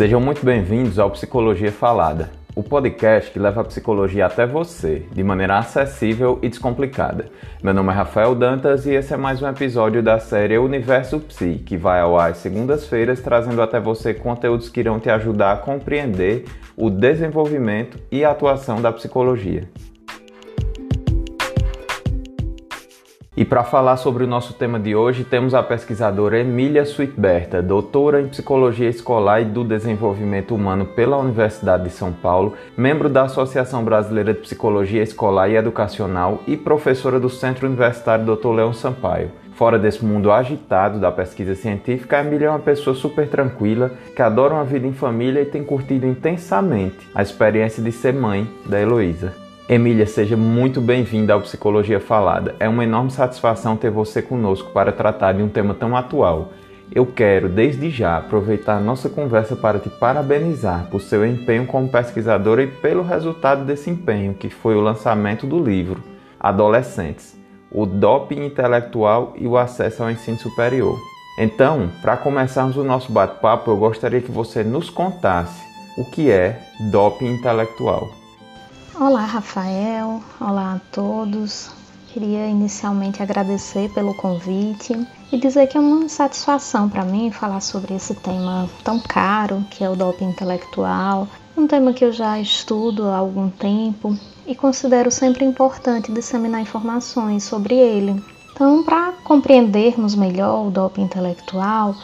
Sejam muito bem-vindos ao Psicologia Falada, o podcast que leva a psicologia até você, de maneira acessível e descomplicada. Meu nome é Rafael Dantas e esse é mais um episódio da série Universo Psi, que vai ao ar às segundas-feiras, trazendo até você conteúdos que irão te ajudar a compreender o desenvolvimento e a atuação da psicologia. E para falar sobre o nosso tema de hoje, temos a pesquisadora Emília Suitberta, doutora em Psicologia Escolar e do Desenvolvimento Humano pela Universidade de São Paulo, membro da Associação Brasileira de Psicologia Escolar e Educacional e professora do Centro Universitário Dr. Leão Sampaio. Fora desse mundo agitado da pesquisa científica, a Emília é uma pessoa super tranquila, que adora uma vida em família e tem curtido intensamente a experiência de ser mãe da Heloísa. Emília, seja muito bem-vinda ao Psicologia Falada. É uma enorme satisfação ter você conosco para tratar de um tema tão atual. Eu quero, desde já, aproveitar nossa conversa para te parabenizar por seu empenho como pesquisadora e pelo resultado desse empenho, que foi o lançamento do livro Adolescentes: O Doping Intelectual e o Acesso ao Ensino Superior. Então, para começarmos o nosso bate-papo, eu gostaria que você nos contasse o que é doping intelectual. Olá, Rafael. Olá a todos. Queria inicialmente agradecer pelo convite e dizer que é uma satisfação para mim falar sobre esse tema tão caro que é o doping intelectual, um tema que eu já estudo há algum tempo e considero sempre importante disseminar informações sobre ele. Então, para compreendermos melhor o doping intelectual,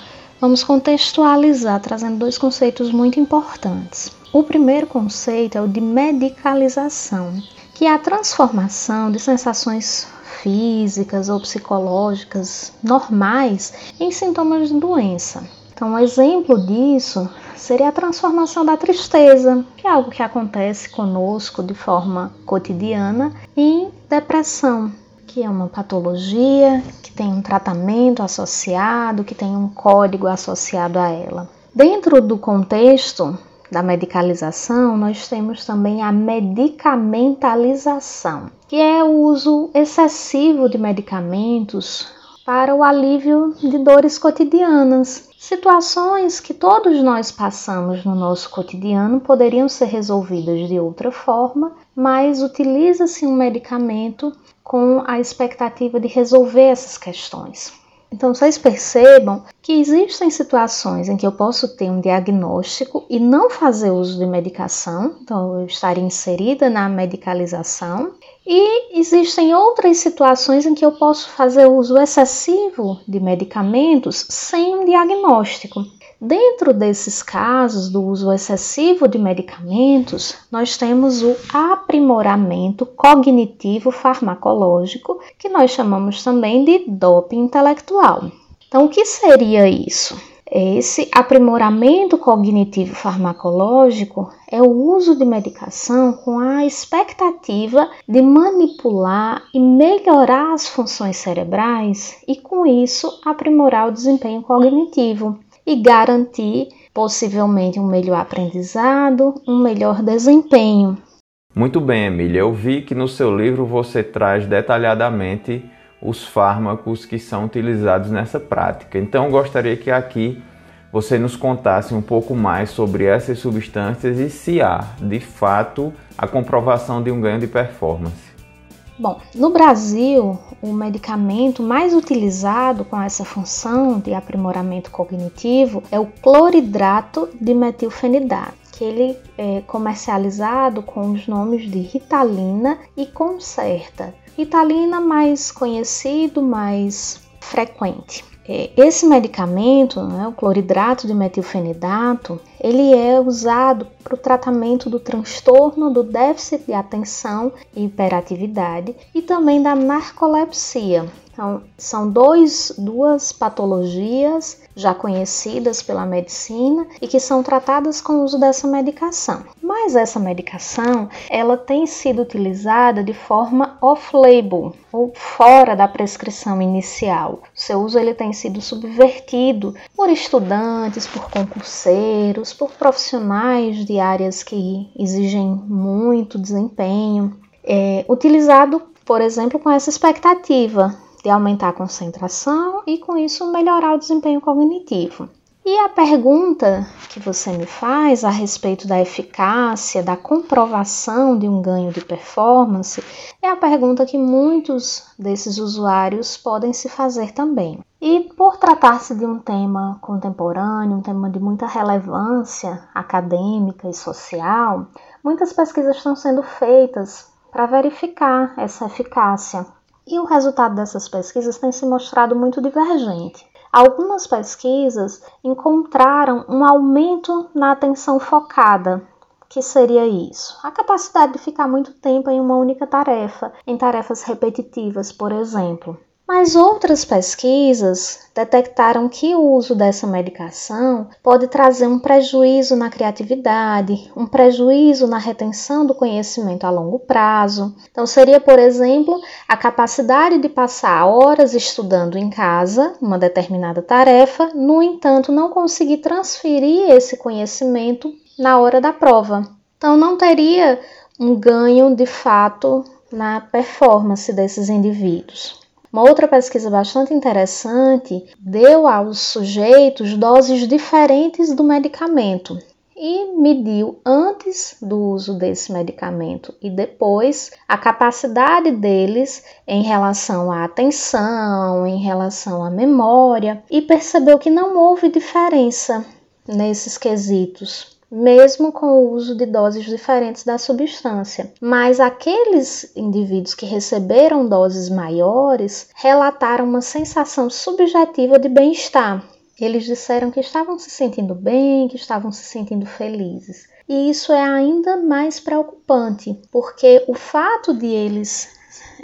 vamos contextualizar trazendo dois conceitos muito importantes. O primeiro conceito é o de medicalização, que é a transformação de sensações físicas ou psicológicas normais em sintomas de doença. Então, um exemplo disso seria a transformação da tristeza, que é algo que acontece conosco de forma cotidiana, em depressão, que é uma patologia que tem um tratamento associado, que tem um código associado a ela. Dentro do contexto da medicalização, nós temos também a medicamentalização, que é o uso excessivo de medicamentos para o alívio de dores cotidianas. Situações que todos nós passamos no nosso cotidiano poderiam ser resolvidas de outra forma, mas utiliza-se um medicamento com a expectativa de resolver essas questões. Então, vocês percebam que existem situações em que eu posso ter um diagnóstico e não fazer uso de medicação, então eu estaria inserida na medicalização, e existem outras situações em que eu posso fazer uso excessivo de medicamentos sem um diagnóstico. Dentro desses casos do uso excessivo de medicamentos, nós temos o aprimoramento cognitivo farmacológico, que nós chamamos também de doping intelectual. Então, o que seria isso? Esse aprimoramento cognitivo farmacológico é o uso de medicação com a expectativa de manipular e melhorar as funções cerebrais e, com isso, aprimorar o desempenho cognitivo e garantir possivelmente um melhor aprendizado, um melhor desempenho. Muito bem, Emília. Eu vi que no seu livro você traz detalhadamente os fármacos que são utilizados nessa prática. Então, gostaria que aqui você nos contasse um pouco mais sobre essas substâncias e se há, de fato, a comprovação de um ganho de performance. Bom, no Brasil, o medicamento mais utilizado com essa função de aprimoramento cognitivo é o cloridrato de metilfenidato, que ele é comercializado com os nomes de Ritalina e Concerta. Ritalina mais conhecido, mais frequente. É, esse medicamento, né, o cloridrato de metilfenidato, ele é usado para o tratamento do transtorno do déficit de atenção e hiperatividade e também da narcolepsia, então, são dois, duas patologias já conhecidas pela medicina e que são tratadas com o uso dessa medicação. Mas essa medicação, ela tem sido utilizada de forma off-label, ou fora da prescrição inicial. Seu uso ele tem sido subvertido por estudantes, por concurseiros, por profissionais de áreas que exigem muito desempenho. É, utilizado, por exemplo, com essa expectativa de aumentar a concentração e com isso melhorar o desempenho cognitivo. E a pergunta que você me faz a respeito da eficácia, da comprovação de um ganho de performance, é a pergunta que muitos desses usuários podem se fazer também. E por tratar-se de um tema contemporâneo, um tema de muita relevância acadêmica e social, muitas pesquisas estão sendo feitas para verificar essa eficácia. E o resultado dessas pesquisas tem se mostrado muito divergente. Algumas pesquisas encontraram um aumento na atenção focada. Que seria isso? A capacidade de ficar muito tempo em uma única tarefa, em tarefas repetitivas, por exemplo. Mas outras pesquisas detectaram que o uso dessa medicação pode trazer um prejuízo na criatividade, um prejuízo na retenção do conhecimento a longo prazo. Então, seria, por exemplo, a capacidade de passar horas estudando em casa uma determinada tarefa, no entanto, não conseguir transferir esse conhecimento na hora da prova. Então, não teria um ganho de fato na performance desses indivíduos. Uma outra pesquisa bastante interessante deu aos sujeitos doses diferentes do medicamento e mediu antes do uso desse medicamento e depois a capacidade deles em relação à atenção, em relação à memória e percebeu que não houve diferença nesses quesitos mesmo com o uso de doses diferentes da substância. Mas aqueles indivíduos que receberam doses maiores relataram uma sensação subjetiva de bem-estar. Eles disseram que estavam se sentindo bem, que estavam se sentindo felizes. E isso é ainda mais preocupante, porque o fato de eles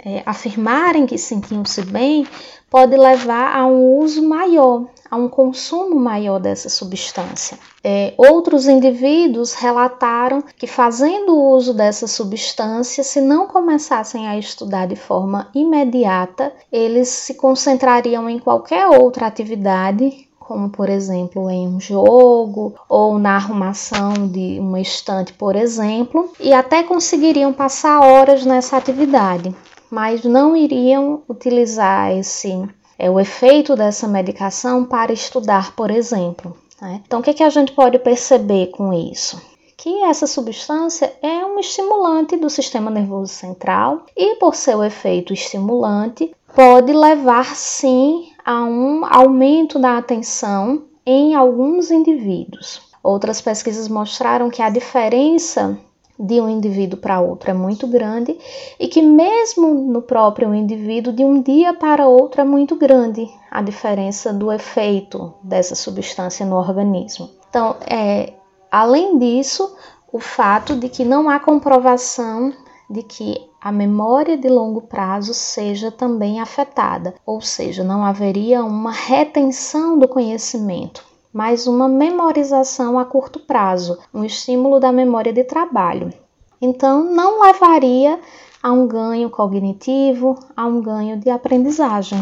é, afirmarem que sentiam-se bem pode levar a um uso maior, a um consumo maior dessa substância. É, outros indivíduos relataram que, fazendo uso dessa substância, se não começassem a estudar de forma imediata, eles se concentrariam em qualquer outra atividade como por exemplo em um jogo ou na arrumação de uma estante, por exemplo, e até conseguiriam passar horas nessa atividade, mas não iriam utilizar esse é o efeito dessa medicação para estudar, por exemplo. Né? Então, o que, que a gente pode perceber com isso? Que essa substância é um estimulante do sistema nervoso central e, por seu efeito estimulante, pode levar sim a um aumento da atenção em alguns indivíduos. Outras pesquisas mostraram que a diferença de um indivíduo para outro é muito grande e que mesmo no próprio indivíduo de um dia para outro é muito grande a diferença do efeito dessa substância no organismo. Então, é, além disso, o fato de que não há comprovação de que a memória de longo prazo seja também afetada, ou seja, não haveria uma retenção do conhecimento mas uma memorização a curto prazo, um estímulo da memória de trabalho. Então, não levaria a um ganho cognitivo, a um ganho de aprendizagem.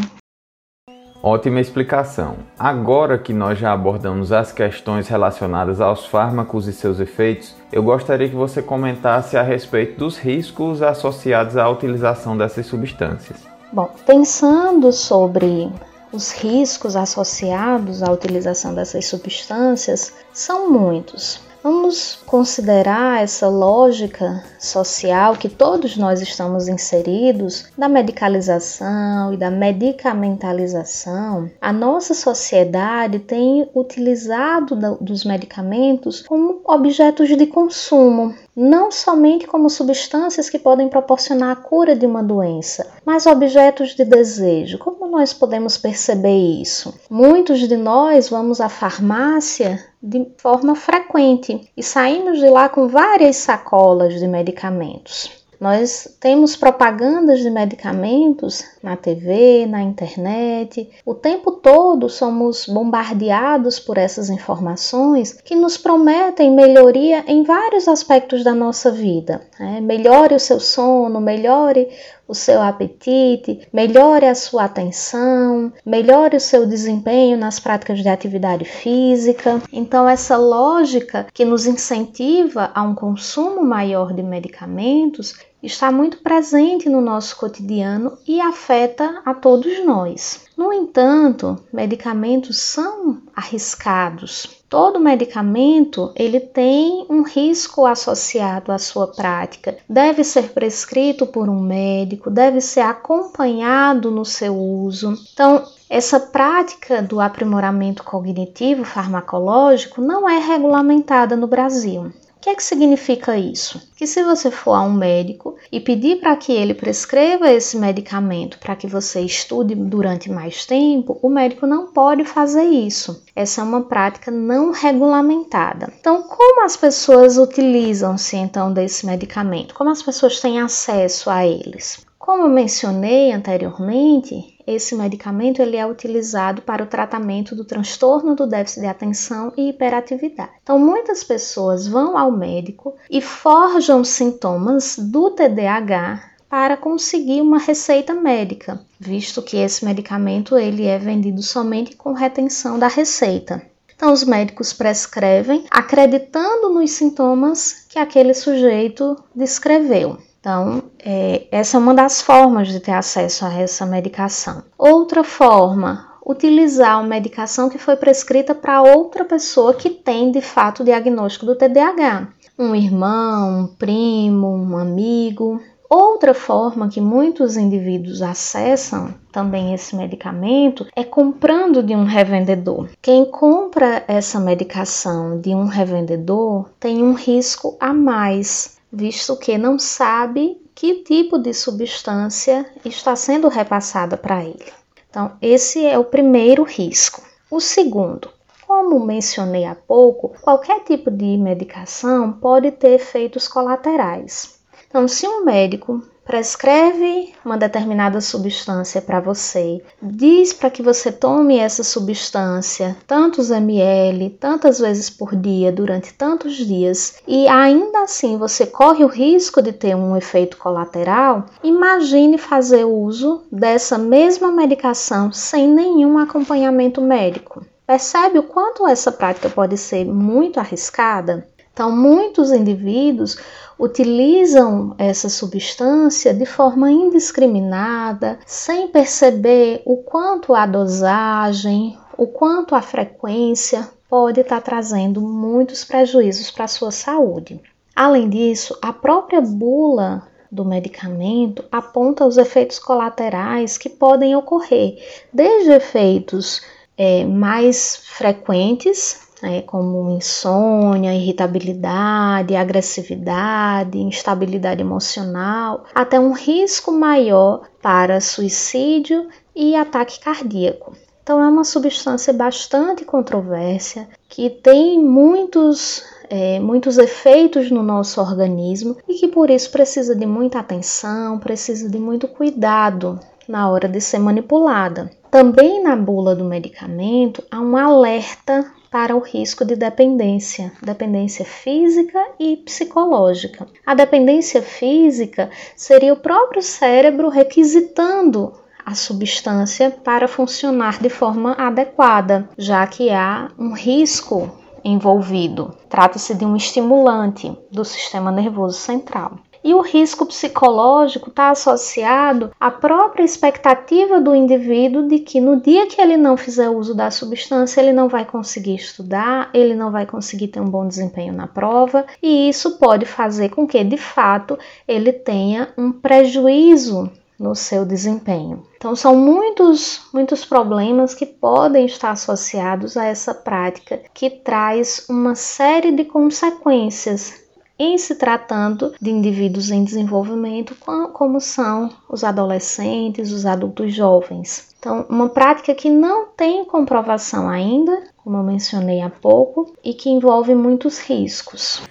Ótima explicação. Agora que nós já abordamos as questões relacionadas aos fármacos e seus efeitos, eu gostaria que você comentasse a respeito dos riscos associados à utilização dessas substâncias. Bom, pensando sobre os riscos associados à utilização dessas substâncias são muitos. Vamos considerar essa lógica social que todos nós estamos inseridos da medicalização e da medicamentalização. A nossa sociedade tem utilizado dos medicamentos como objetos de consumo, não somente como substâncias que podem proporcionar a cura de uma doença, mas objetos de desejo. Como nós podemos perceber isso? Muitos de nós vamos à farmácia de forma frequente e saímos de lá com várias sacolas de medicamentos. Nós temos propagandas de medicamentos na TV, na internet. O tempo todo somos bombardeados por essas informações que nos prometem melhoria em vários aspectos da nossa vida. Né? Melhore o seu sono, melhore o seu apetite, melhore a sua atenção, melhore o seu desempenho nas práticas de atividade física. Então, essa lógica que nos incentiva a um consumo maior de medicamentos está muito presente no nosso cotidiano e afeta a todos nós. No entanto, medicamentos são arriscados. Todo medicamento ele tem um risco associado à sua prática. Deve ser prescrito por um médico, deve ser acompanhado no seu uso. Então, essa prática do aprimoramento cognitivo farmacológico não é regulamentada no Brasil. O que é que significa isso? Que se você for a um médico e pedir para que ele prescreva esse medicamento para que você estude durante mais tempo, o médico não pode fazer isso. Essa é uma prática não regulamentada. Então, como as pessoas utilizam-se então desse medicamento? Como as pessoas têm acesso a eles? Como eu mencionei anteriormente, esse medicamento ele é utilizado para o tratamento do transtorno do déficit de atenção e hiperatividade. Então, muitas pessoas vão ao médico e forjam sintomas do TDAH para conseguir uma receita médica, visto que esse medicamento ele é vendido somente com retenção da receita. Então, os médicos prescrevem acreditando nos sintomas que aquele sujeito descreveu. Então, é, essa é uma das formas de ter acesso a essa medicação. Outra forma, utilizar uma medicação que foi prescrita para outra pessoa que tem de fato o diagnóstico do TDAH. Um irmão, um primo, um amigo. Outra forma que muitos indivíduos acessam também esse medicamento é comprando de um revendedor. Quem compra essa medicação de um revendedor tem um risco a mais visto que não sabe que tipo de substância está sendo repassada para ele. Então, esse é o primeiro risco. O segundo, como mencionei há pouco, qualquer tipo de medicação pode ter efeitos colaterais. Então, se um médico prescreve uma determinada substância para você, diz para que você tome essa substância tantos ml, tantas vezes por dia, durante tantos dias, e ainda assim você corre o risco de ter um efeito colateral, imagine fazer uso dessa mesma medicação sem nenhum acompanhamento médico. Percebe o quanto essa prática pode ser muito arriscada? Então, muitos indivíduos utilizam essa substância de forma indiscriminada, sem perceber o quanto a dosagem, o quanto a frequência pode estar trazendo muitos prejuízos para a sua saúde. Além disso, a própria bula do medicamento aponta os efeitos colaterais que podem ocorrer, desde efeitos é, mais frequentes né, como insônia, irritabilidade, agressividade, instabilidade emocional, até um risco maior para suicídio e ataque cardíaco. Então, é uma substância bastante controversa que tem muitos, é, muitos efeitos no nosso organismo e que por isso precisa de muita atenção, precisa de muito cuidado na hora de ser manipulada. Também na bula do medicamento há um alerta para o risco de dependência, dependência física e psicológica. A dependência física seria o próprio cérebro requisitando a substância para funcionar de forma adequada, já que há um risco envolvido. Trata-se de um estimulante do sistema nervoso central. E o risco psicológico está associado à própria expectativa do indivíduo de que no dia que ele não fizer uso da substância, ele não vai conseguir estudar, ele não vai conseguir ter um bom desempenho na prova, e isso pode fazer com que, de fato, ele tenha um prejuízo no seu desempenho. Então são muitos, muitos problemas que podem estar associados a essa prática que traz uma série de consequências em se tratando de indivíduos em desenvolvimento, como são os adolescentes, os adultos jovens. Então, uma prática que não tem comprovação ainda, como eu mencionei há pouco, e que envolve muitos riscos.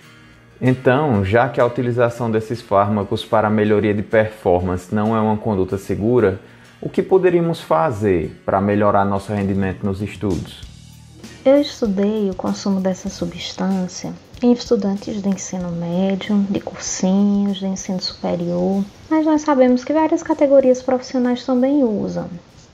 Então, já que a utilização desses fármacos para a melhoria de performance não é uma conduta segura, o que poderíamos fazer para melhorar nosso rendimento nos estudos? Eu estudei o consumo dessa substância em estudantes de ensino médio, de cursinhos, de ensino superior, mas nós sabemos que várias categorias profissionais também usam.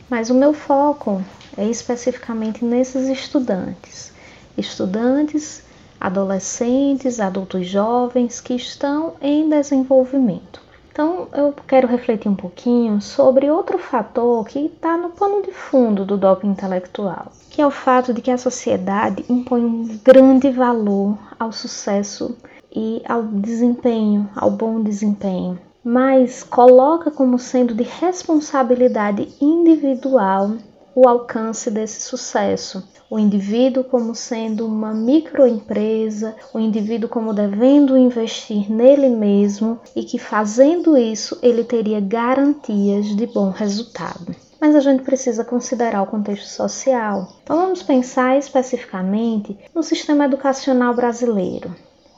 Mas o meu foco é especificamente nesses estudantes. Estudantes, adolescentes, adultos jovens que estão em desenvolvimento. Então, eu quero refletir um pouquinho sobre outro fator que está no pano de fundo do doping intelectual, que é o fato de que a sociedade impõe um grande valor ao sucesso e ao desempenho, ao bom desempenho, mas coloca como sendo de responsabilidade individual o alcance desse sucesso. O indivíduo como sendo uma microempresa, o indivíduo como devendo investir nele mesmo e que fazendo isso ele teria garantias de bom resultado mas a gente precisa considerar o contexto social. Então vamos pensar especificamente no sistema educacional brasileiro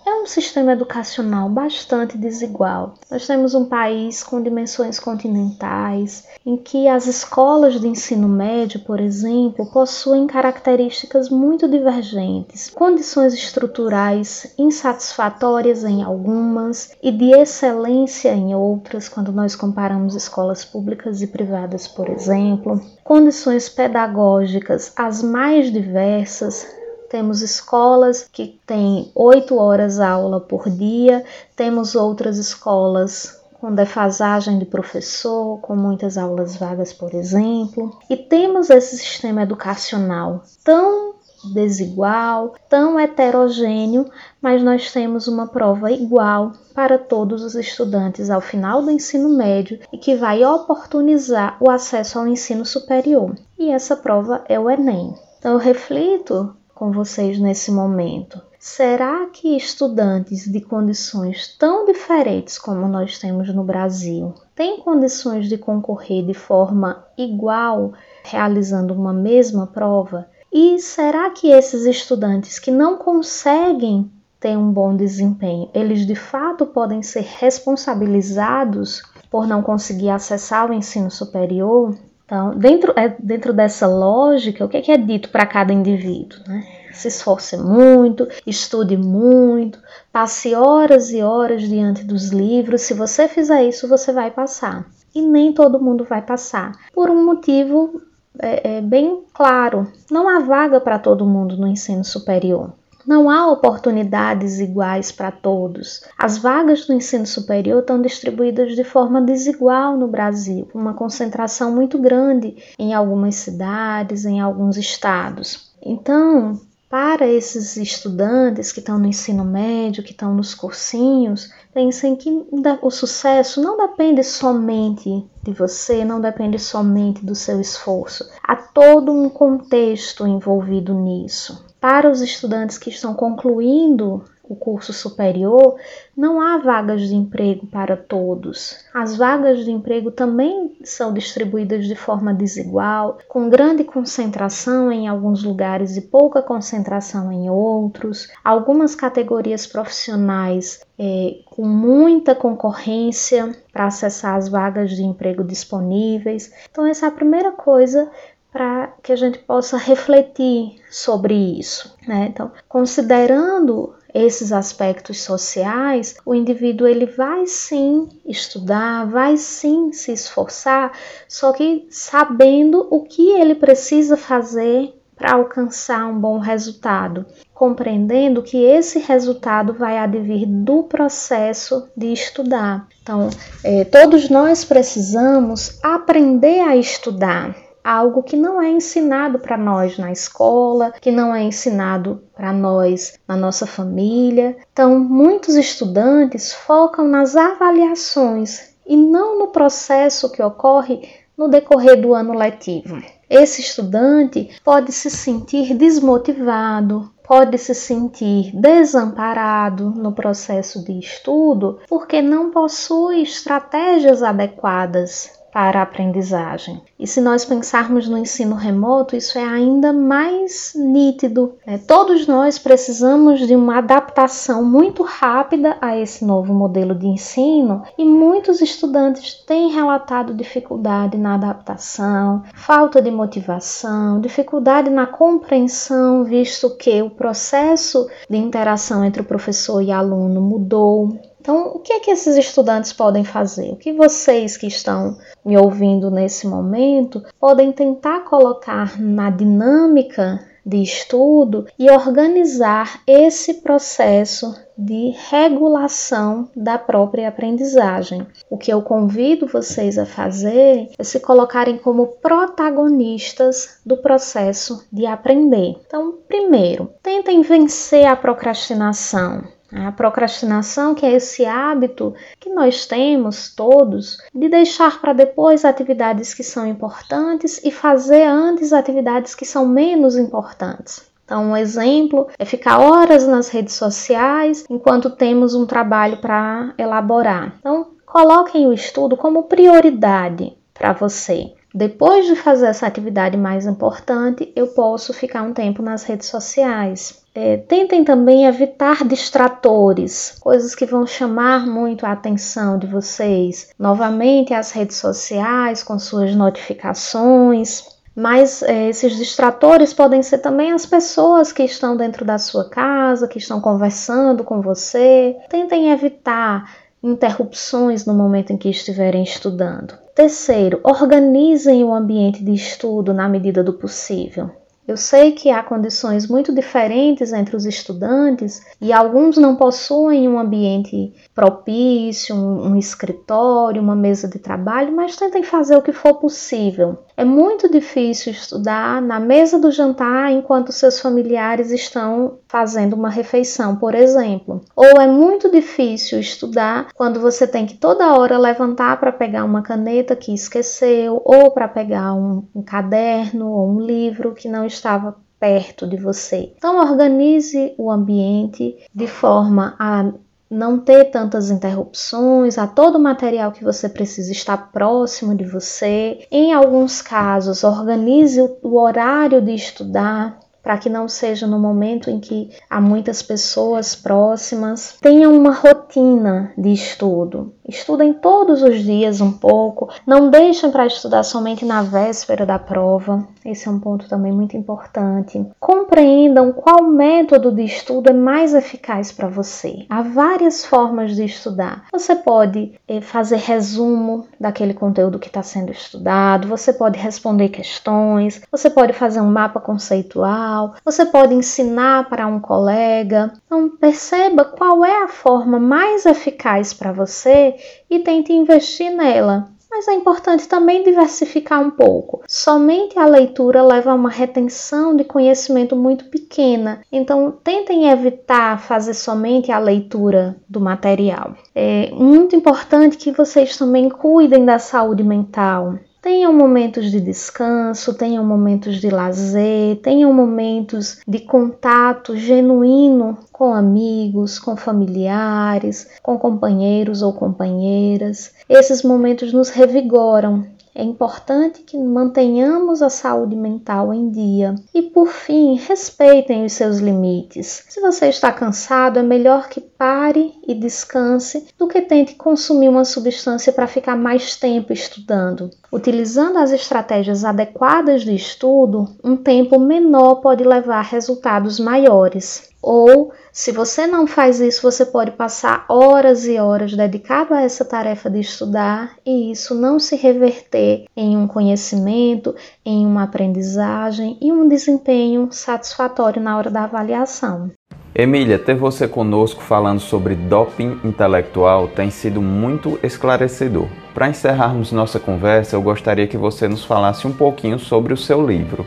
é um sistema educacional bastante desigual. Nós temos um país com dimensões continentais, em que as escolas de ensino médio, por exemplo, possuem características muito divergentes, condições estruturais insatisfatórias em algumas e de excelência em outras, quando nós comparamos escolas públicas e privadas, por exemplo, condições pedagógicas as mais diversas, temos escolas que têm oito horas aula por dia, temos outras escolas com defasagem de professor, com muitas aulas vagas, por exemplo, e temos esse sistema educacional tão desigual, tão heterogêneo, mas nós temos uma prova igual para todos os estudantes ao final do ensino médio e que vai oportunizar o acesso ao ensino superior. E essa prova é o Enem. Então eu reflito com vocês nesse momento. Será que estudantes de condições tão diferentes como nós temos no Brasil têm condições de concorrer de forma igual, realizando uma mesma prova? E será que esses estudantes que não conseguem ter um bom desempenho, eles de fato podem ser responsabilizados por não conseguir acessar o ensino superior? Então, dentro, é, dentro dessa lógica, o que é, que é dito para cada indivíduo? Né? Se esforce muito, estude muito, passe horas e horas diante dos livros. Se você fizer isso, você vai passar. E nem todo mundo vai passar, por um motivo é, é, bem claro: não há vaga para todo mundo no ensino superior. Não há oportunidades iguais para todos. As vagas do ensino superior estão distribuídas de forma desigual no Brasil, uma concentração muito grande em algumas cidades, em alguns estados. Então, para esses estudantes que estão no ensino médio, que estão nos cursinhos, pensem que o sucesso não depende somente de você, não depende somente do seu esforço. Há todo um contexto envolvido nisso. Para os estudantes que estão concluindo o curso superior, não há vagas de emprego para todos. As vagas de emprego também são distribuídas de forma desigual, com grande concentração em alguns lugares e pouca concentração em outros. Algumas categorias profissionais é, com muita concorrência para acessar as vagas de emprego disponíveis. Então, essa é a primeira coisa para que a gente possa refletir sobre isso. Né? Então, considerando esses aspectos sociais, o indivíduo ele vai sim estudar, vai sim se esforçar, só que sabendo o que ele precisa fazer para alcançar um bom resultado, compreendendo que esse resultado vai advir do processo de estudar. Então, é, todos nós precisamos aprender a estudar algo que não é ensinado para nós na escola, que não é ensinado para nós na nossa família. Então, muitos estudantes focam nas avaliações e não no processo que ocorre no decorrer do ano letivo. Esse estudante pode se sentir desmotivado, pode se sentir desamparado no processo de estudo porque não possui estratégias adequadas para a aprendizagem. E se nós pensarmos no ensino remoto, isso é ainda mais nítido. Né? Todos nós precisamos de uma adaptação muito rápida a esse novo modelo de ensino e muitos estudantes têm relatado dificuldade na adaptação, falta de motivação, dificuldade na compreensão, visto que o processo de interação entre o professor e aluno mudou. Então, o que é que esses estudantes podem fazer? O que vocês que estão me ouvindo nesse momento podem tentar colocar na dinâmica de estudo e organizar esse processo de regulação da própria aprendizagem. O que eu convido vocês a fazer é se colocarem como protagonistas do processo de aprender. Então, primeiro, tentem vencer a procrastinação. A procrastinação, que é esse hábito que nós temos todos de deixar para depois atividades que são importantes e fazer antes atividades que são menos importantes. Então, um exemplo é ficar horas nas redes sociais enquanto temos um trabalho para elaborar. Então, coloquem o estudo como prioridade para você. Depois de fazer essa atividade mais importante, eu posso ficar um tempo nas redes sociais. É, tentem também evitar distratores, coisas que vão chamar muito a atenção de vocês. Novamente, as redes sociais com suas notificações. Mas é, esses distratores podem ser também as pessoas que estão dentro da sua casa, que estão conversando com você. Tentem evitar interrupções no momento em que estiverem estudando. Terceiro, organizem o ambiente de estudo na medida do possível. Eu sei que há condições muito diferentes entre os estudantes e alguns não possuem um ambiente propício, um, um, escritório, uma mesa de trabalho, mas tentem fazer o que for possível. É muito difícil estudar na mesa do jantar enquanto seus familiares estão fazendo uma refeição, por exemplo. Ou é muito difícil estudar quando você tem que toda hora levantar para pegar uma caneta que esqueceu, ou para pegar um, um caderno ou um livro que não estava perto de você. Então, organize o ambiente de forma a não ter tantas interrupções, a todo o material que você precisa estar próximo de você. Em alguns casos, organize o horário de estudar para que não seja no momento em que há muitas pessoas próximas. Tenha uma rotina de estudo. Estudem todos os dias um pouco. Não deixem para estudar somente na véspera da prova. Esse é um ponto também muito importante. Compreendam qual método de estudo é mais eficaz para você. Há várias formas de estudar. Você pode eh, fazer resumo daquele conteúdo que está sendo estudado, você pode responder questões, você pode fazer um mapa conceitual, você pode ensinar para um colega. Então, perceba qual é a forma mais eficaz para você e tente investir nela mas é importante também diversificar um pouco. Somente a leitura leva a uma retenção de conhecimento muito pequena, então tentem evitar fazer somente a leitura do material. É muito importante que vocês também cuidem da saúde mental. Tenham momentos de descanso, tenham momentos de lazer, tenham momentos de contato genuíno com amigos, com familiares, com companheiros ou companheiras. Esses momentos nos revigoram, é importante que mantenhamos a saúde mental em dia. E por fim, respeitem os seus limites. Se você está cansado, é melhor que pare e descanse do que tente consumir uma substância para ficar mais tempo estudando. Utilizando as estratégias adequadas de estudo, um tempo menor pode levar a resultados maiores. Ou se você não faz isso, você pode passar horas e horas dedicado a essa tarefa de estudar e isso não se reverter em um conhecimento, em uma aprendizagem e um desempenho satisfatório na hora da avaliação. Emília, ter você conosco falando sobre doping intelectual tem sido muito esclarecedor. Para encerrarmos nossa conversa, eu gostaria que você nos falasse um pouquinho sobre o seu livro.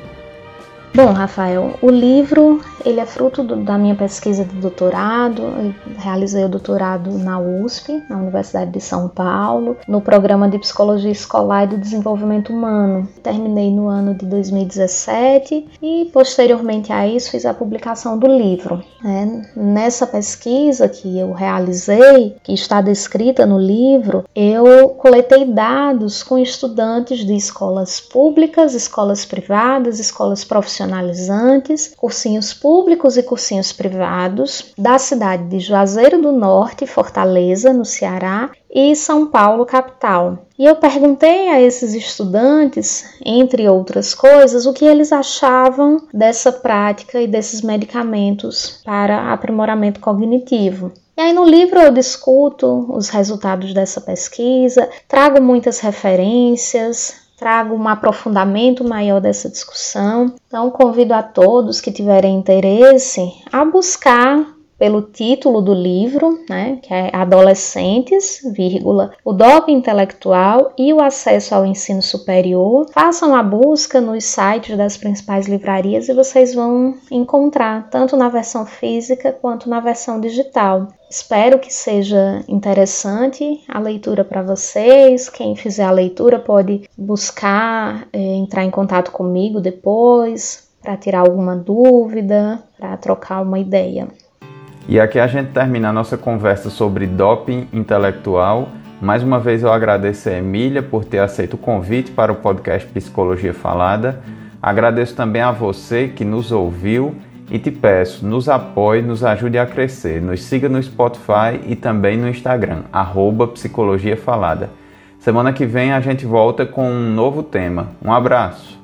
Bom, Rafael, o livro ele é fruto do, da minha pesquisa de doutorado. Eu realizei o doutorado na USP, na Universidade de São Paulo, no programa de Psicologia Escolar e do Desenvolvimento Humano. Terminei no ano de 2017 e, posteriormente a isso, fiz a publicação do livro. Né? Nessa pesquisa que eu realizei, que está descrita no livro, eu coletei dados com estudantes de escolas públicas, escolas privadas, escolas profissionais profissionalizantes, cursinhos públicos e cursinhos privados da cidade de Juazeiro do Norte, Fortaleza, no Ceará, e São Paulo, capital. E eu perguntei a esses estudantes, entre outras coisas, o que eles achavam dessa prática e desses medicamentos para aprimoramento cognitivo. E aí no livro eu discuto os resultados dessa pesquisa, trago muitas referências, trago um aprofundamento maior dessa discussão. Então, convido a todos que tiverem interesse a buscar pelo título do livro, né, que é Adolescentes, vírgula, o doping intelectual e o acesso ao ensino superior. Façam a busca nos sites das principais livrarias e vocês vão encontrar tanto na versão física quanto na versão digital. Espero que seja interessante a leitura para vocês. Quem fizer a leitura pode buscar é, entrar em contato comigo depois para tirar alguma dúvida, para trocar uma ideia. E aqui a gente termina a nossa conversa sobre doping intelectual. Mais uma vez eu agradeço a Emília por ter aceito o convite para o podcast Psicologia Falada. Agradeço também a você que nos ouviu e te peço, nos apoie, nos ajude a crescer. Nos siga no Spotify e também no Instagram, arroba Psicologia Falada. Semana que vem a gente volta com um novo tema. Um abraço!